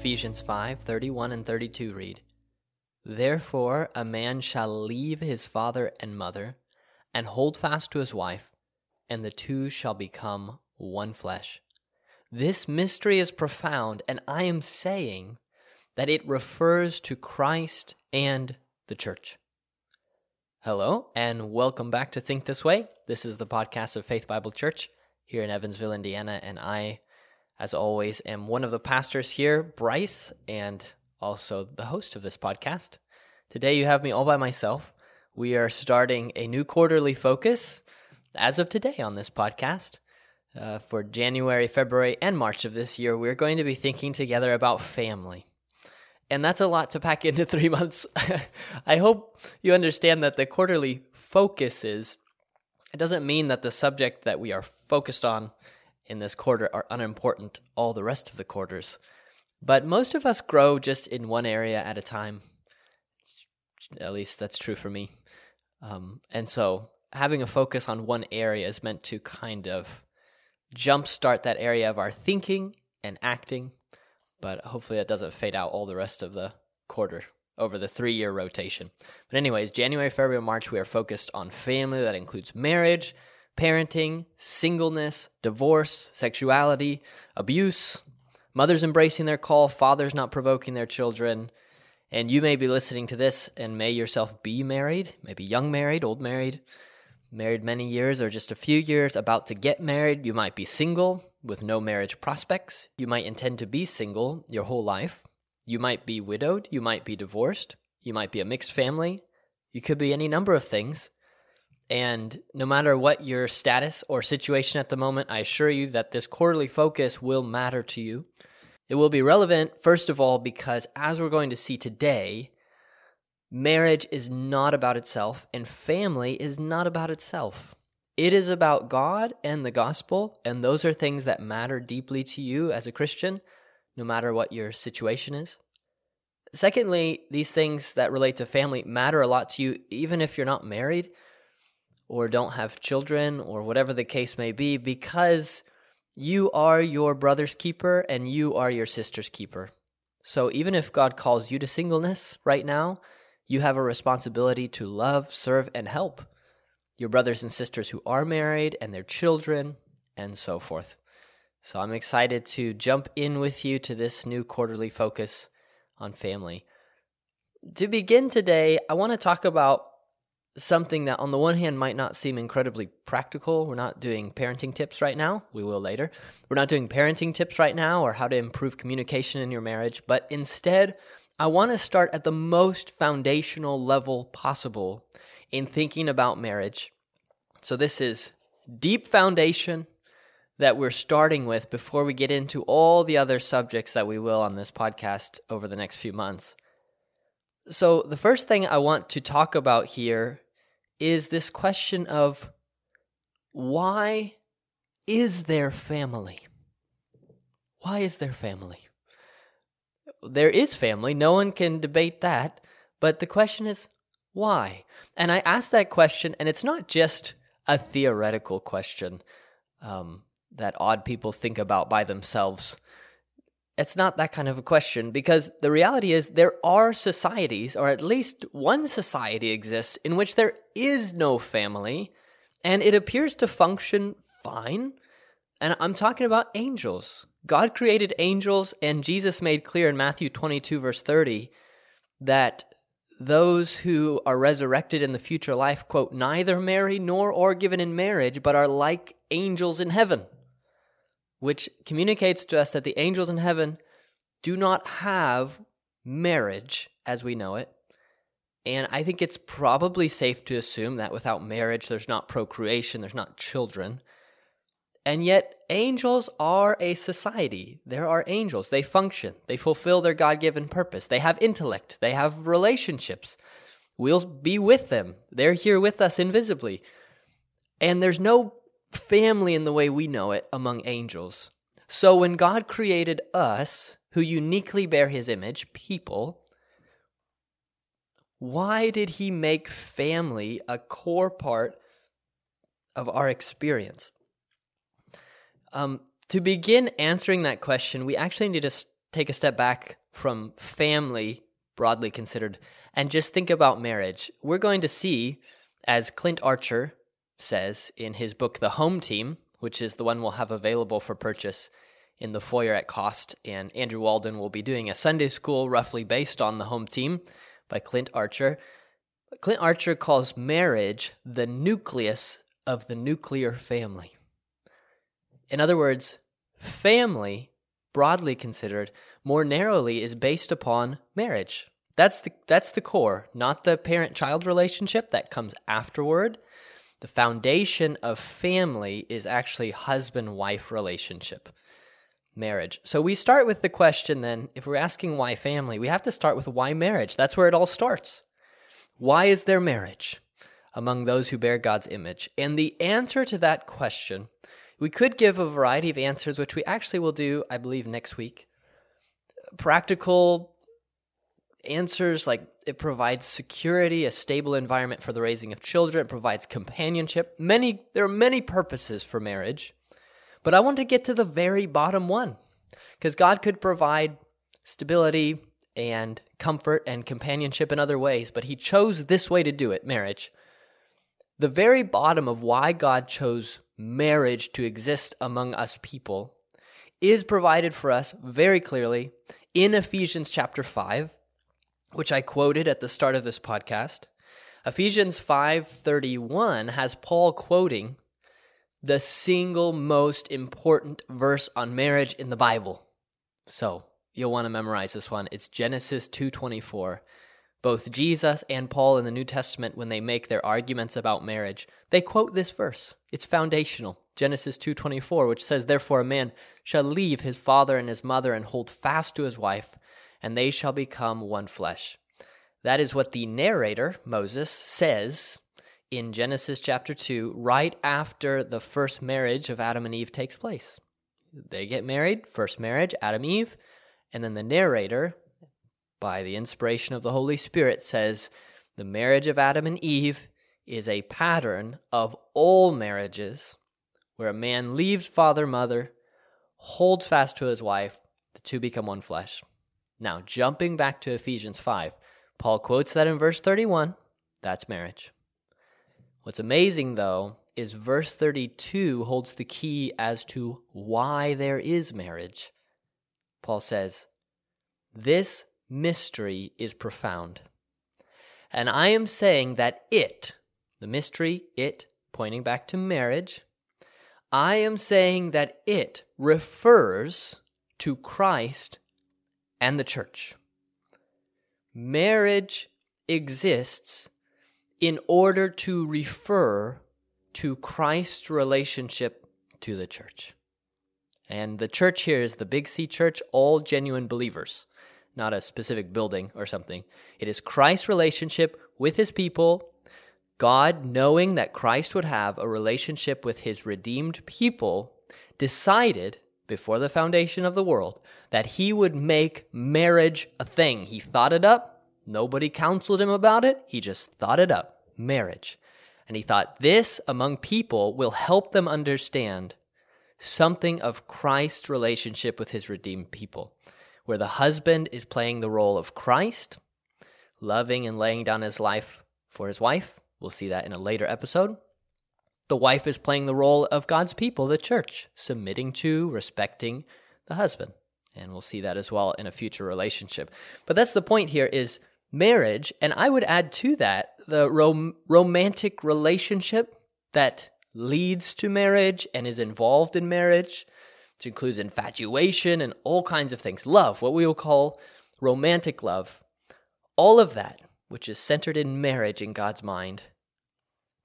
Ephesians 5 31 and 32 read, Therefore a man shall leave his father and mother, and hold fast to his wife, and the two shall become one flesh. This mystery is profound, and I am saying that it refers to Christ and the church. Hello, and welcome back to Think This Way. This is the podcast of Faith Bible Church here in Evansville, Indiana, and I, as always, am one of the pastors here, Bryce, and also the host of this podcast. Today you have me all by myself. We are starting a new quarterly focus as of today on this podcast. Uh, for January, February, and March of this year, we're going to be thinking together about family. And that's a lot to pack into three months. I hope you understand that the quarterly focus is, it doesn't mean that the subject that we are focused on in this quarter are unimportant all the rest of the quarters. But most of us grow just in one area at a time. At least that's true for me. Um, and so having a focus on one area is meant to kind of jumpstart that area of our thinking and acting. But hopefully that doesn't fade out all the rest of the quarter over the three year rotation. But, anyways, January, February, March, we are focused on family. That includes marriage, parenting, singleness, divorce, sexuality, abuse, mothers embracing their call, fathers not provoking their children. And you may be listening to this and may yourself be married, maybe young married, old married, married many years or just a few years, about to get married. You might be single with no marriage prospects. You might intend to be single your whole life. You might be widowed. You might be divorced. You might be a mixed family. You could be any number of things. And no matter what your status or situation at the moment, I assure you that this quarterly focus will matter to you. It will be relevant, first of all, because as we're going to see today, marriage is not about itself and family is not about itself. It is about God and the gospel, and those are things that matter deeply to you as a Christian, no matter what your situation is. Secondly, these things that relate to family matter a lot to you, even if you're not married or don't have children or whatever the case may be, because you are your brother's keeper and you are your sister's keeper. So even if God calls you to singleness right now, you have a responsibility to love, serve, and help your brothers and sisters who are married and their children and so forth. So I'm excited to jump in with you to this new quarterly focus on family. To begin today, I want to talk about something that on the one hand might not seem incredibly practical. We're not doing parenting tips right now. We will later. We're not doing parenting tips right now or how to improve communication in your marriage, but instead, I want to start at the most foundational level possible in thinking about marriage. So this is deep foundation that we're starting with before we get into all the other subjects that we will on this podcast over the next few months. So, the first thing I want to talk about here is this question of why is there family? Why is there family? There is family, no one can debate that, but the question is why? And I ask that question, and it's not just a theoretical question um, that odd people think about by themselves it's not that kind of a question because the reality is there are societies, or at least one society exists, in which there is no family and it appears to function fine. And I'm talking about angels. God created angels, and Jesus made clear in Matthew 22, verse 30, that those who are resurrected in the future life, quote, neither marry nor are given in marriage, but are like angels in heaven which communicates to us that the angels in heaven do not have marriage as we know it. And I think it's probably safe to assume that without marriage, there's not procreation, there's not children. And yet, angels are a society. There are angels. They function, they fulfill their God given purpose. They have intellect, they have relationships. We'll be with them. They're here with us invisibly. And there's no family in the way we know it among angels. So when God created us, who uniquely bear his image, people, why did he make family a core part of our experience? Um, to begin answering that question, we actually need to take a step back from family, broadly considered, and just think about marriage. We're going to see, as Clint Archer says in his book, The Home Team, which is the one we'll have available for purchase in the foyer at cost. And Andrew Walden will be doing a Sunday school roughly based on The Home Team by Clint Archer. Clint Archer calls marriage the nucleus of the nuclear family. In other words, family, broadly considered, more narrowly is based upon marriage. That's the that's the core, not the parent-child relationship that comes afterward. The foundation of family is actually husband-wife relationship. Marriage. So we start with the question then, if we're asking why family, we have to start with why marriage. That's where it all starts. Why is there marriage among those who bear God's image? And the answer to that question we could give a variety of answers, which we actually will do, I believe, next week. Practical answers like it provides security, a stable environment for the raising of children, it provides companionship. Many there are many purposes for marriage. But I want to get to the very bottom one. Because God could provide stability and comfort and companionship in other ways, but he chose this way to do it, marriage. The very bottom of why God chose marriage to exist among us people is provided for us very clearly in Ephesians chapter 5, which I quoted at the start of this podcast. Ephesians 5:31 has Paul quoting the single most important verse on marriage in the Bible. So, you'll want to memorize this one. It's Genesis 2:24. Both Jesus and Paul in the New Testament, when they make their arguments about marriage, they quote this verse. It's foundational. Genesis 2:24, which says, "Therefore a man shall leave his father and his mother and hold fast to his wife, and they shall become one flesh." That is what the narrator, Moses, says in Genesis chapter 2, right after the first marriage of Adam and Eve takes place. They get married, first marriage, Adam Eve, and then the narrator, by the inspiration of the Holy Spirit, says the marriage of Adam and Eve is a pattern of all marriages where a man leaves father, mother, holds fast to his wife, the two become one flesh. Now, jumping back to Ephesians 5, Paul quotes that in verse 31. That's marriage. What's amazing, though, is verse 32 holds the key as to why there is marriage. Paul says, This mystery is profound. And I am saying that it, the mystery, it, pointing back to marriage, I am saying that it refers to Christ and the church. Marriage exists in order to refer to Christ's relationship to the church. And the church here is the Big C church, all genuine believers not a specific building or something. It is Christ's relationship with his people, God, knowing that Christ would have a relationship with his redeemed people, decided before the foundation of the world that he would make marriage a thing. He thought it up. Nobody counseled him about it. He just thought it up marriage. And he thought this among people will help them understand something of Christ's relationship with his redeemed people where the husband is playing the role of Christ, loving and laying down his life for his wife. We'll see that in a later episode. The wife is playing the role of God's people, the church, submitting to, respecting the husband. And we'll see that as well in a future relationship. But that's the point here is marriage, and I would add to that the rom- romantic relationship that leads to marriage and is involved in marriage which includes infatuation and all kinds of things. Love, what we will call romantic love. All of that, which is centered in marriage in God's mind,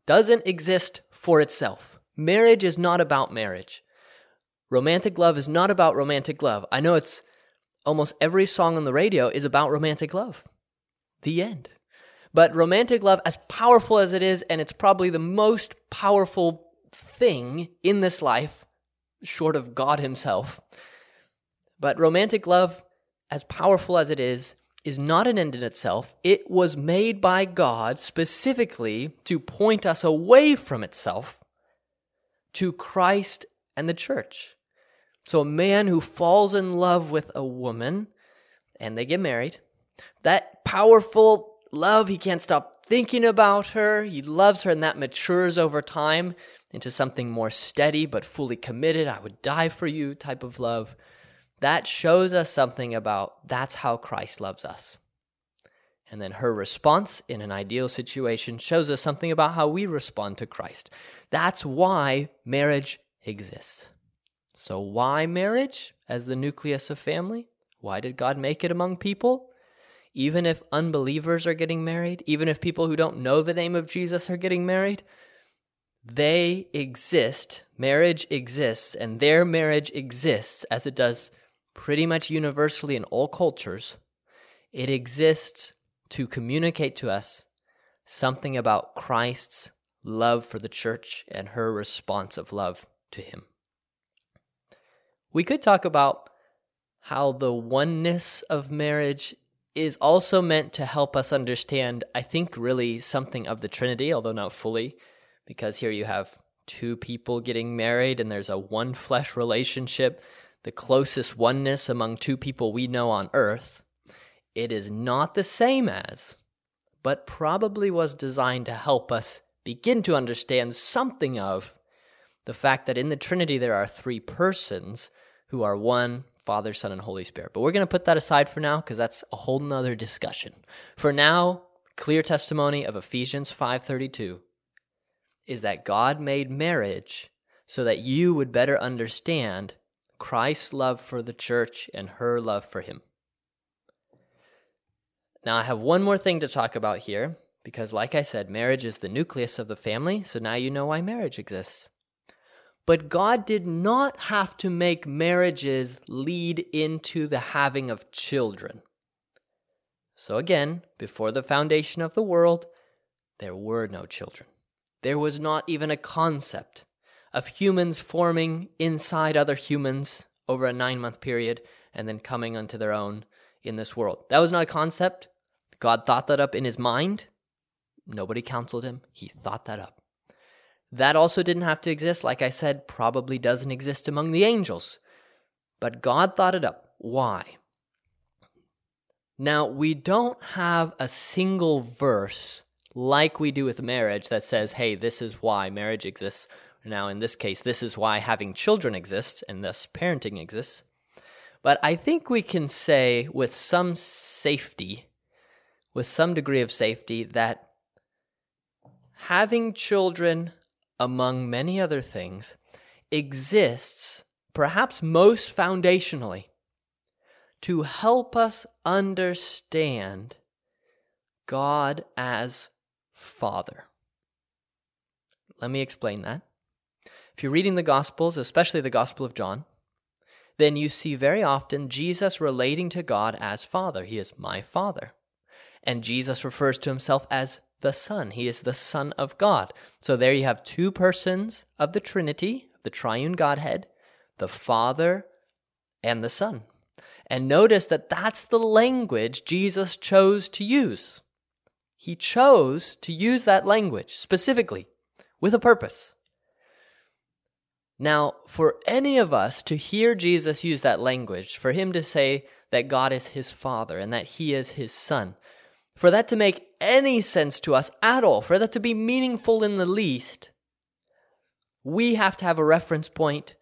doesn't exist for itself. Marriage is not about marriage. Romantic love is not about romantic love. I know it's almost every song on the radio is about romantic love. The end. But romantic love, as powerful as it is, and it's probably the most powerful thing in this life, short of God Himself. But romantic love, as powerful as it is, is not an end in itself. It was made by God specifically to point us away from itself to Christ and the church. So a man who falls in love with a woman and they get married, that powerful love, he can't stop thinking about her. He loves her and that matures over time into something more steady but fully committed. I would die for you type of love. That shows us something about that's how Christ loves us. And then her response in an ideal situation shows us something about how we respond to Christ. That's why marriage exists. So, why marriage as the nucleus of family? Why did God make it among people? Even if unbelievers are getting married, even if people who don't know the name of Jesus are getting married, they exist. Marriage exists, and their marriage exists as it does pretty much universally in all cultures. It exists to communicate to us something about Christ's love for the church and her response of love to him. We could talk about how the oneness of marriage is also meant to help us understand, I think, really something of the Trinity, although not fully, because here you have two people getting married and there's a one flesh relationship, the closest oneness among two people we know on earth. It is not the same as, but probably was designed to help us begin to understand something of the fact that in the Trinity there are three persons who are one Father, Son, and Holy Spirit. But we're going to put that aside for now because that's a whole nother discussion. For now, clear testimony of Ephesians 5:32 is that God made marriage so that you would better understand Christ's love for the church and her love for him. Now, I have one more thing to talk about here because, like I said, marriage is the nucleus of the family, so now you know why marriage exists. But God did not have to make marriages lead into the having of children. So, again, before the foundation of the world, there were no children. There was not even a concept of humans forming inside other humans over a nine month period and then coming unto their own in this world. That was not a concept. God thought that up in his mind. Nobody counseled him. He thought that up. That also didn't have to exist. Like I said, probably doesn't exist among the angels. But God thought it up. Why? Now, we don't have a single verse like we do with marriage that says, hey, this is why marriage exists. Now, in this case, this is why having children exists and thus parenting exists. But I think we can say with some safety, with some degree of safety, that having children among many other things, exists, perhaps most foundationally, to help us understand God as Father. Let me explain that. If you're reading the Gospels, especially the Gospel of John, then you see very often Jesus relating to God as Father. He is my Father. And Jesus refers to himself as the Son. He is the Son of God. So there you have two persons of the Trinity, the triune Godhead, the Father and the Son. And notice that that's the language Jesus chose to use. He chose to use that language specifically with a purpose. Now, for any of us to hear Jesus use that language, for him to say that God is his Father and that he is his Son, for that to make any sense to us at all, for that to be meaningful in the least, we have to have a reference point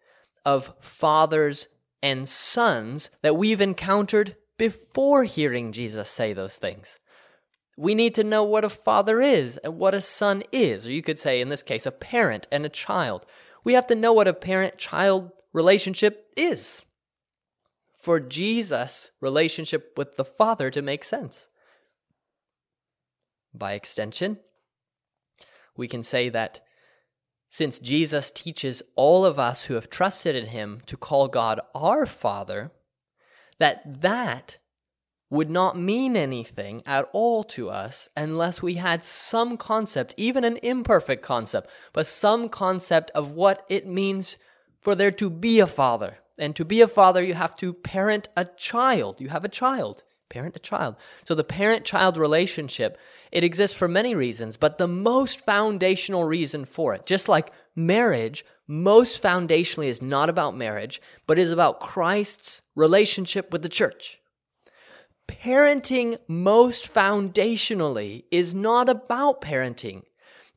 of fathers and sons that we've encountered before hearing Jesus say those things. We need to know what a father is and what a son is, or you could say, in this case, a parent and a child. We have to know what a parent child relationship is for Jesus' relationship with the Father to make sense. By extension, we can say that since Jesus teaches all of us who have trusted in him to call God our Father, that that would not mean anything at all to us unless we had some concept, even an imperfect concept, but some concept of what it means for there to be a father. And to be a father, you have to parent a child. You have a child parent a child. So the parent child relationship, it exists for many reasons, but the most foundational reason for it, just like marriage most foundationally is not about marriage, but is about Christ's relationship with the church. Parenting, most foundationally, is not about parenting,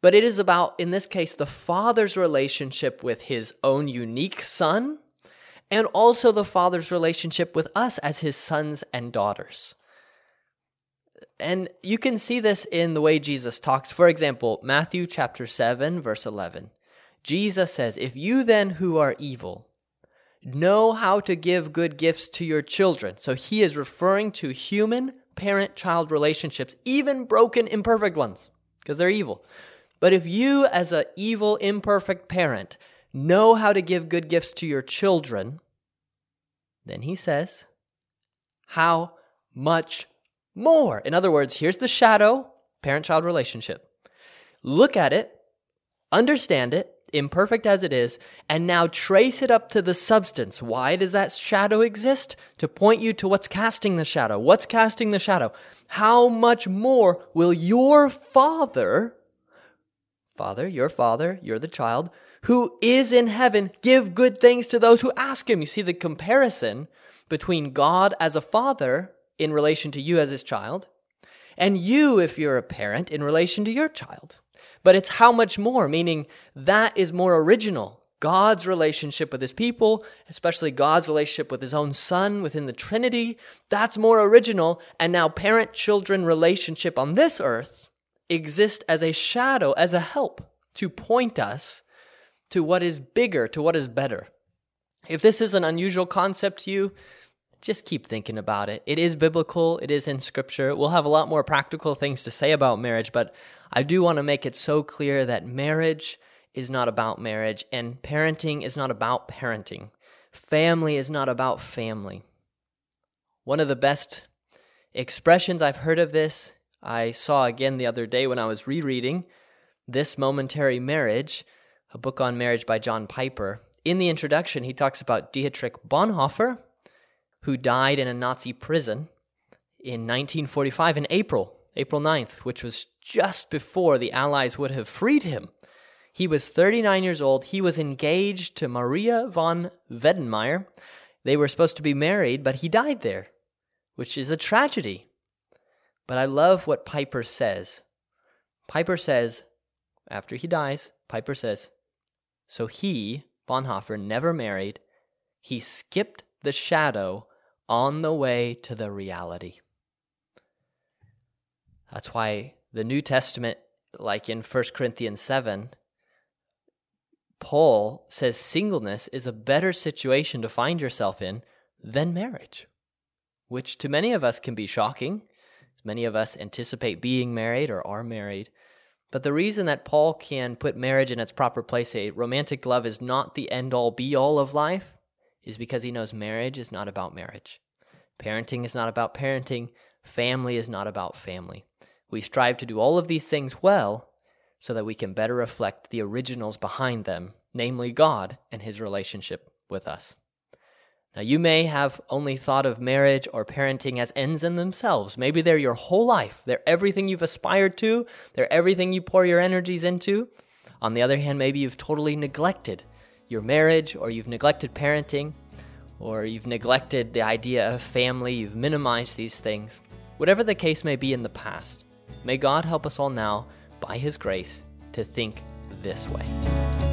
but it is about, in this case, the father's relationship with his own unique son, and also the father's relationship with us as his sons and daughters. And you can see this in the way Jesus talks. For example, Matthew chapter 7, verse 11. Jesus says, If you then who are evil know how to give good gifts to your children. So he is referring to human parent child relationships, even broken, imperfect ones, because they're evil. But if you, as an evil, imperfect parent, know how to give good gifts to your children, then he says, How much more? In other words, here's the shadow parent child relationship. Look at it, understand it, imperfect as it is, and now trace it up to the substance. Why does that shadow exist? To point you to what's casting the shadow. What's casting the shadow? How much more will your Father, Father, your Father, you're the child, who is in heaven, give good things to those who ask him? You see the comparison between God as a father in relation to you as his child, and you, if you're a parent, in relation to your child but it's how much more, meaning that is more original. God's relationship with his people, especially God's relationship with his own son within the Trinity, that's more original. And now parent children relationship on this earth exist as a shadow, as a help to point us to what is bigger, to what is better. If this is an unusual concept to you, just keep thinking about it. It is biblical, it is in scripture. We'll have a lot more practical things to say about marriage, but I do want to make it so clear that marriage is not about marriage and parenting is not about parenting. Family is not about family. One of the best expressions I've heard of this, I saw again the other day when I was rereading This Momentary Marriage, a book on marriage by John Piper. In the introduction, he talks about Dietrich Bonhoeffer, who died in a Nazi prison in 1945 in April, April 9th, which was just before the Allies would have freed him. He was 39 years old. He was engaged to Maria von Wedemeyer. They were supposed to be married, but he died there, which is a tragedy. But I love what Piper says. Piper says, after he dies, Piper says, so he, Bonhoeffer, never married. He skipped the shadow on the way to the reality. That's why the New Testament, like in 1 Corinthians 7, Paul says singleness is a better situation to find yourself in than marriage, which to many of us can be shocking. Many of us anticipate being married or are married. But the reason that Paul can put marriage in its proper place, a romantic love is not the end all be all of life, is because he knows marriage is not about marriage. Parenting is not about parenting. Family is not about family. We strive to do all of these things well so that we can better reflect the originals behind them, namely God and his relationship with us. Now, you may have only thought of marriage or parenting as ends in themselves. Maybe they're your whole life. They're everything you've aspired to. They're everything you pour your energies into. On the other hand, maybe you've totally neglected your marriage or you've neglected parenting or you've neglected the idea of family. You've minimized these things. Whatever the case may be in the past, May God help us all now, by His grace, to think this way.